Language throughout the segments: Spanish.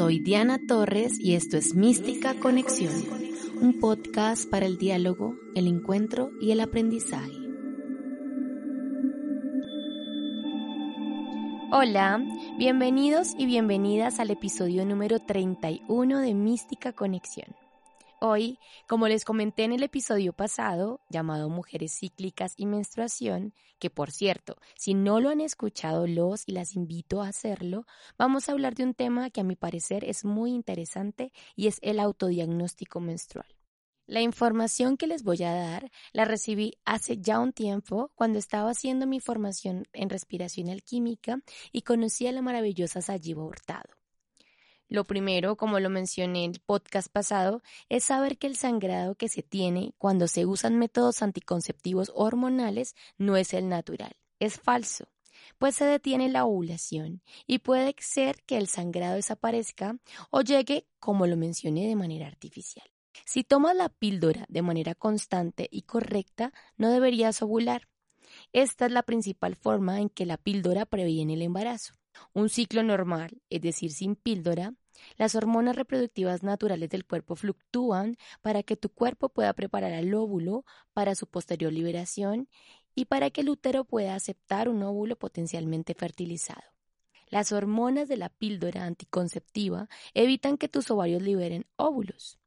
Soy Diana Torres y esto es Mística Conexión, un podcast para el diálogo, el encuentro y el aprendizaje. Hola, bienvenidos y bienvenidas al episodio número 31 de Mística Conexión. Hoy, como les comenté en el episodio pasado, llamado Mujeres Cíclicas y Menstruación, que por cierto, si no lo han escuchado los y las invito a hacerlo, vamos a hablar de un tema que a mi parecer es muy interesante y es el autodiagnóstico menstrual. La información que les voy a dar la recibí hace ya un tiempo cuando estaba haciendo mi formación en respiración alquímica y conocí a la maravillosa Sayiva Hurtado. Lo primero, como lo mencioné en el podcast pasado, es saber que el sangrado que se tiene cuando se usan métodos anticonceptivos hormonales no es el natural, es falso, pues se detiene la ovulación y puede ser que el sangrado desaparezca o llegue, como lo mencioné, de manera artificial. Si tomas la píldora de manera constante y correcta, no deberías ovular. Esta es la principal forma en que la píldora previene el embarazo. Un ciclo normal, es decir, sin píldora, las hormonas reproductivas naturales del cuerpo fluctúan para que tu cuerpo pueda preparar al óvulo para su posterior liberación y para que el útero pueda aceptar un óvulo potencialmente fertilizado. Las hormonas de la píldora anticonceptiva evitan que tus ovarios liberen óvulos.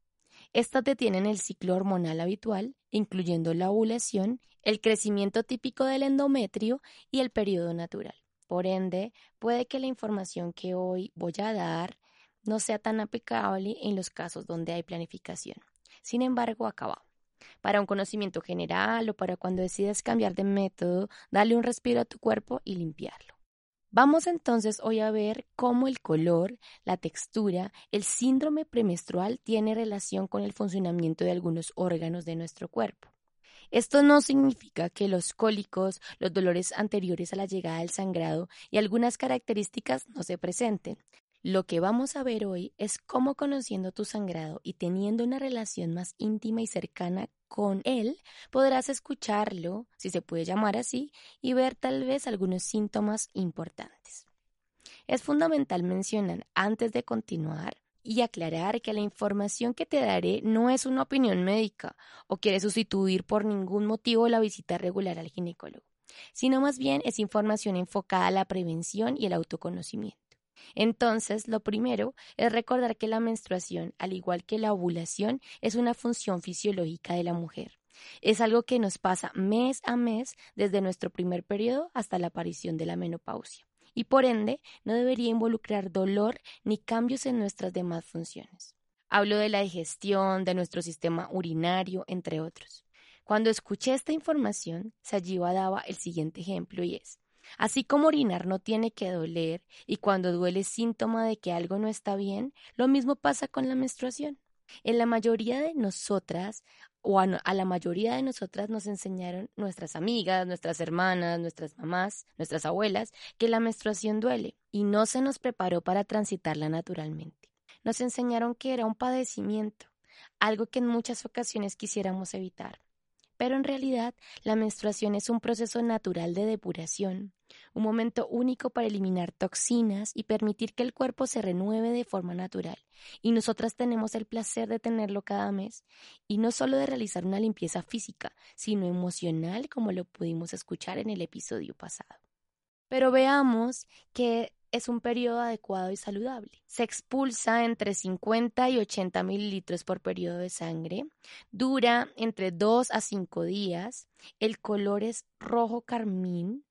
Estas detienen el ciclo hormonal habitual, incluyendo la ovulación, el crecimiento típico del endometrio y el periodo natural. Por ende, puede que la información que hoy voy a dar no sea tan aplicable en los casos donde hay planificación. Sin embargo, acaba. Para un conocimiento general o para cuando decidas cambiar de método, dale un respiro a tu cuerpo y limpiarlo. Vamos entonces hoy a ver cómo el color, la textura, el síndrome premenstrual tiene relación con el funcionamiento de algunos órganos de nuestro cuerpo. Esto no significa que los cólicos, los dolores anteriores a la llegada del sangrado y algunas características no se presenten. Lo que vamos a ver hoy es cómo conociendo tu sangrado y teniendo una relación más íntima y cercana con él, podrás escucharlo, si se puede llamar así, y ver tal vez algunos síntomas importantes. Es fundamental mencionar antes de continuar y aclarar que la información que te daré no es una opinión médica o quiere sustituir por ningún motivo la visita regular al ginecólogo, sino más bien es información enfocada a la prevención y el autoconocimiento. Entonces, lo primero es recordar que la menstruación, al igual que la ovulación, es una función fisiológica de la mujer. Es algo que nos pasa mes a mes desde nuestro primer periodo hasta la aparición de la menopausia y por ende no debería involucrar dolor ni cambios en nuestras demás funciones. Hablo de la digestión, de nuestro sistema urinario, entre otros. Cuando escuché esta información, Sayiva daba el siguiente ejemplo y es Así como orinar no tiene que doler y cuando duele es síntoma de que algo no está bien, lo mismo pasa con la menstruación. En la mayoría de nosotras, o a, la mayoría de nosotras nos enseñaron nuestras amigas, nuestras hermanas, nuestras mamás, nuestras abuelas, que la menstruación duele y no se nos preparó para transitarla naturalmente. Nos enseñaron que era un padecimiento, algo que en muchas ocasiones quisiéramos evitar. Pero en realidad la menstruación es un proceso natural de depuración, un momento único para eliminar toxinas y permitir que el cuerpo se renueve de forma natural. Y nosotras tenemos el placer de tenerlo cada mes, y no solo de realizar una limpieza física, sino emocional, como lo pudimos escuchar en el episodio pasado. Pero veamos que es un periodo adecuado y saludable. Se expulsa entre 50 y 80 mililitros por periodo de sangre. Dura entre 2 a 5 días. El color es rojo carmín.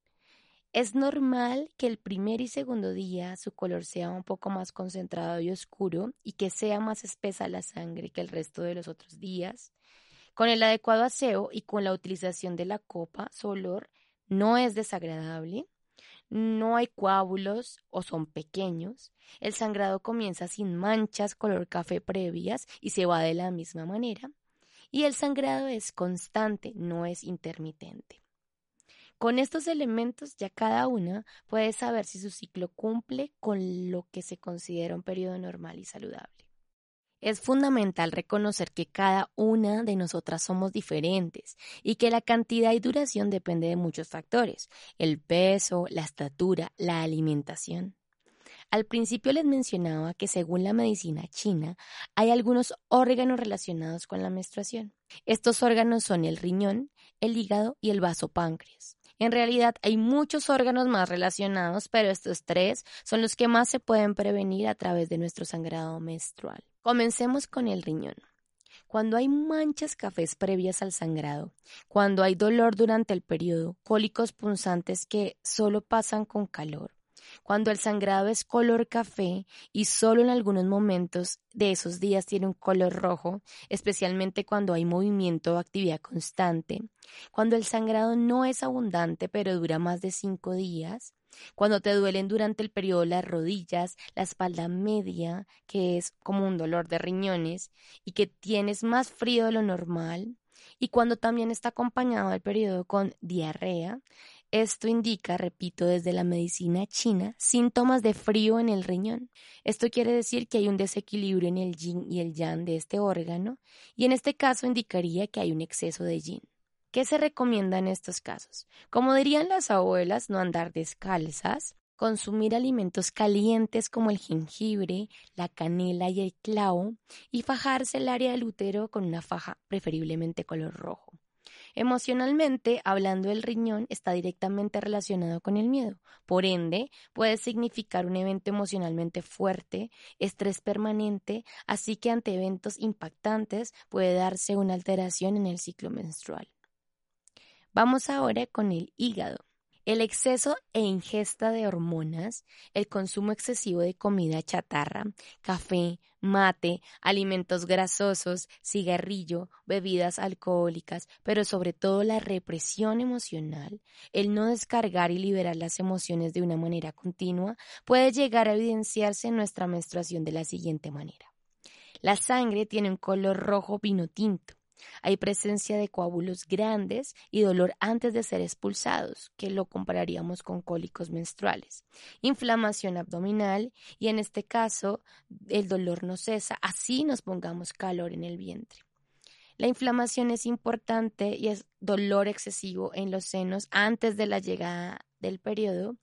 Es normal que el primer y segundo día su color sea un poco más concentrado y oscuro y que sea más espesa la sangre que el resto de los otros días. Con el adecuado aseo y con la utilización de la copa, su olor no es desagradable no hay coágulos o son pequeños, el sangrado comienza sin manchas color café previas y se va de la misma manera, y el sangrado es constante, no es intermitente. Con estos elementos ya cada una puede saber si su ciclo cumple con lo que se considera un periodo normal y saludable. Es fundamental reconocer que cada una de nosotras somos diferentes y que la cantidad y duración depende de muchos factores, el peso, la estatura, la alimentación. Al principio les mencionaba que según la medicina china hay algunos órganos relacionados con la menstruación. Estos órganos son el riñón, el hígado y el vaso páncreas. En realidad hay muchos órganos más relacionados, pero estos tres son los que más se pueden prevenir a través de nuestro sangrado menstrual. Comencemos con el riñón. Cuando hay manchas cafés previas al sangrado, cuando hay dolor durante el periodo, cólicos punzantes que solo pasan con calor, cuando el sangrado es color café y solo en algunos momentos de esos días tiene un color rojo, especialmente cuando hay movimiento o actividad constante, cuando el sangrado no es abundante pero dura más de cinco días, cuando te duelen durante el periodo las rodillas, la espalda media, que es como un dolor de riñones, y que tienes más frío de lo normal, y cuando también está acompañado el periodo con diarrea, esto indica, repito, desde la medicina china, síntomas de frío en el riñón. Esto quiere decir que hay un desequilibrio en el yin y el yang de este órgano y en este caso indicaría que hay un exceso de yin. ¿Qué se recomienda en estos casos? Como dirían las abuelas, no andar descalzas, consumir alimentos calientes como el jengibre, la canela y el clavo y fajarse el área del útero con una faja preferiblemente color rojo. Emocionalmente, hablando del riñón, está directamente relacionado con el miedo. Por ende, puede significar un evento emocionalmente fuerte, estrés permanente, así que ante eventos impactantes puede darse una alteración en el ciclo menstrual. Vamos ahora con el hígado. El exceso e ingesta de hormonas, el consumo excesivo de comida chatarra, café, mate, alimentos grasosos, cigarrillo, bebidas alcohólicas, pero sobre todo la represión emocional, el no descargar y liberar las emociones de una manera continua, puede llegar a evidenciarse en nuestra menstruación de la siguiente manera. La sangre tiene un color rojo vino tinto. Hay presencia de coágulos grandes y dolor antes de ser expulsados, que lo compararíamos con cólicos menstruales. Inflamación abdominal y en este caso el dolor no cesa, así nos pongamos calor en el vientre. La inflamación es importante y es dolor excesivo en los senos antes de la llegada del periodo,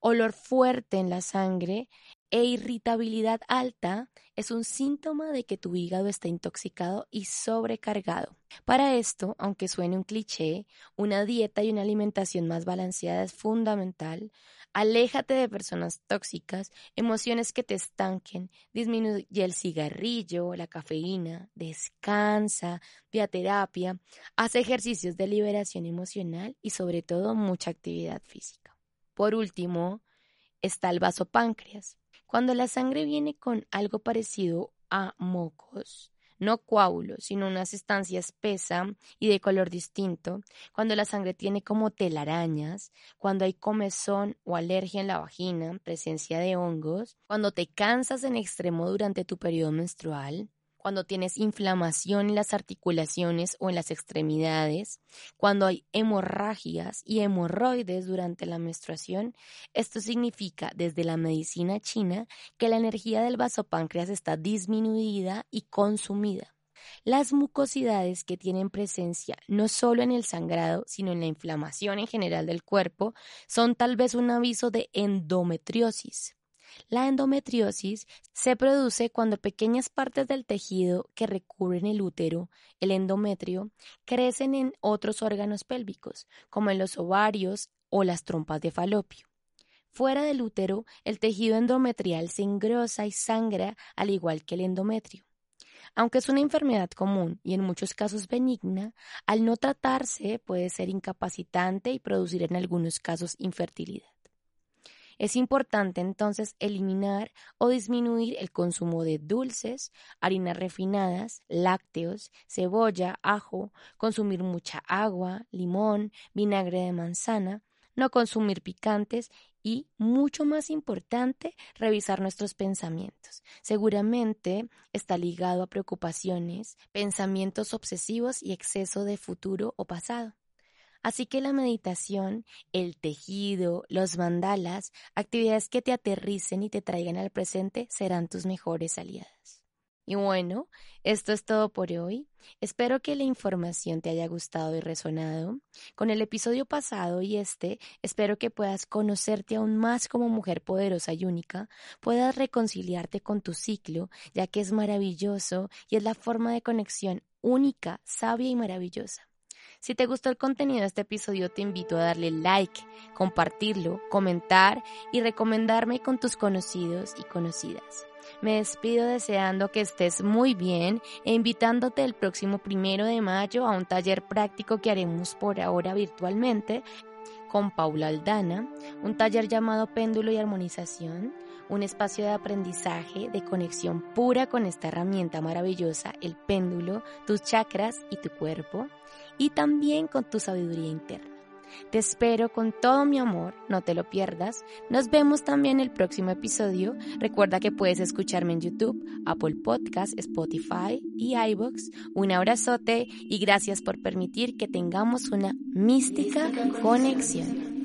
olor fuerte en la sangre e irritabilidad alta es un síntoma de que tu hígado está intoxicado y sobrecargado. Para esto, aunque suene un cliché, una dieta y una alimentación más balanceada es fundamental. Aléjate de personas tóxicas, emociones que te estanquen, disminuye el cigarrillo, la cafeína, descansa, vía terapia, haz ejercicios de liberación emocional y sobre todo mucha actividad física. Por último, está el vasopáncreas. Cuando la sangre viene con algo parecido a mocos, no coágulos, sino una sustancia espesa y de color distinto, cuando la sangre tiene como telarañas, cuando hay comezón o alergia en la vagina, presencia de hongos, cuando te cansas en extremo durante tu periodo menstrual, cuando tienes inflamación en las articulaciones o en las extremidades, cuando hay hemorragias y hemorroides durante la menstruación. Esto significa desde la medicina china que la energía del vasopáncreas está disminuida y consumida. Las mucosidades que tienen presencia no solo en el sangrado, sino en la inflamación en general del cuerpo, son tal vez un aviso de endometriosis. La endometriosis se produce cuando pequeñas partes del tejido que recubren el útero, el endometrio, crecen en otros órganos pélvicos, como en los ovarios o las trompas de falopio. Fuera del útero, el tejido endometrial se engrosa y sangra al igual que el endometrio. Aunque es una enfermedad común y en muchos casos benigna, al no tratarse puede ser incapacitante y producir en algunos casos infertilidad. Es importante entonces eliminar o disminuir el consumo de dulces, harinas refinadas, lácteos, cebolla, ajo, consumir mucha agua, limón, vinagre de manzana, no consumir picantes y, mucho más importante, revisar nuestros pensamientos. Seguramente está ligado a preocupaciones, pensamientos obsesivos y exceso de futuro o pasado. Así que la meditación, el tejido, los mandalas, actividades que te aterricen y te traigan al presente serán tus mejores aliadas. Y bueno, esto es todo por hoy. Espero que la información te haya gustado y resonado. Con el episodio pasado y este, espero que puedas conocerte aún más como mujer poderosa y única, puedas reconciliarte con tu ciclo, ya que es maravilloso y es la forma de conexión única, sabia y maravillosa. Si te gustó el contenido de este episodio, te invito a darle like, compartirlo, comentar y recomendarme con tus conocidos y conocidas. Me despido deseando que estés muy bien e invitándote el próximo primero de mayo a un taller práctico que haremos por ahora virtualmente con Paula Aldana, un taller llamado Péndulo y Armonización, un espacio de aprendizaje, de conexión pura con esta herramienta maravillosa, el péndulo, tus chakras y tu cuerpo, y también con tu sabiduría interna. Te espero con todo mi amor, no te lo pierdas. Nos vemos también el próximo episodio. Recuerda que puedes escucharme en YouTube, Apple Podcast, Spotify y iBox. Un abrazote y gracias por permitir que tengamos una mística conexión.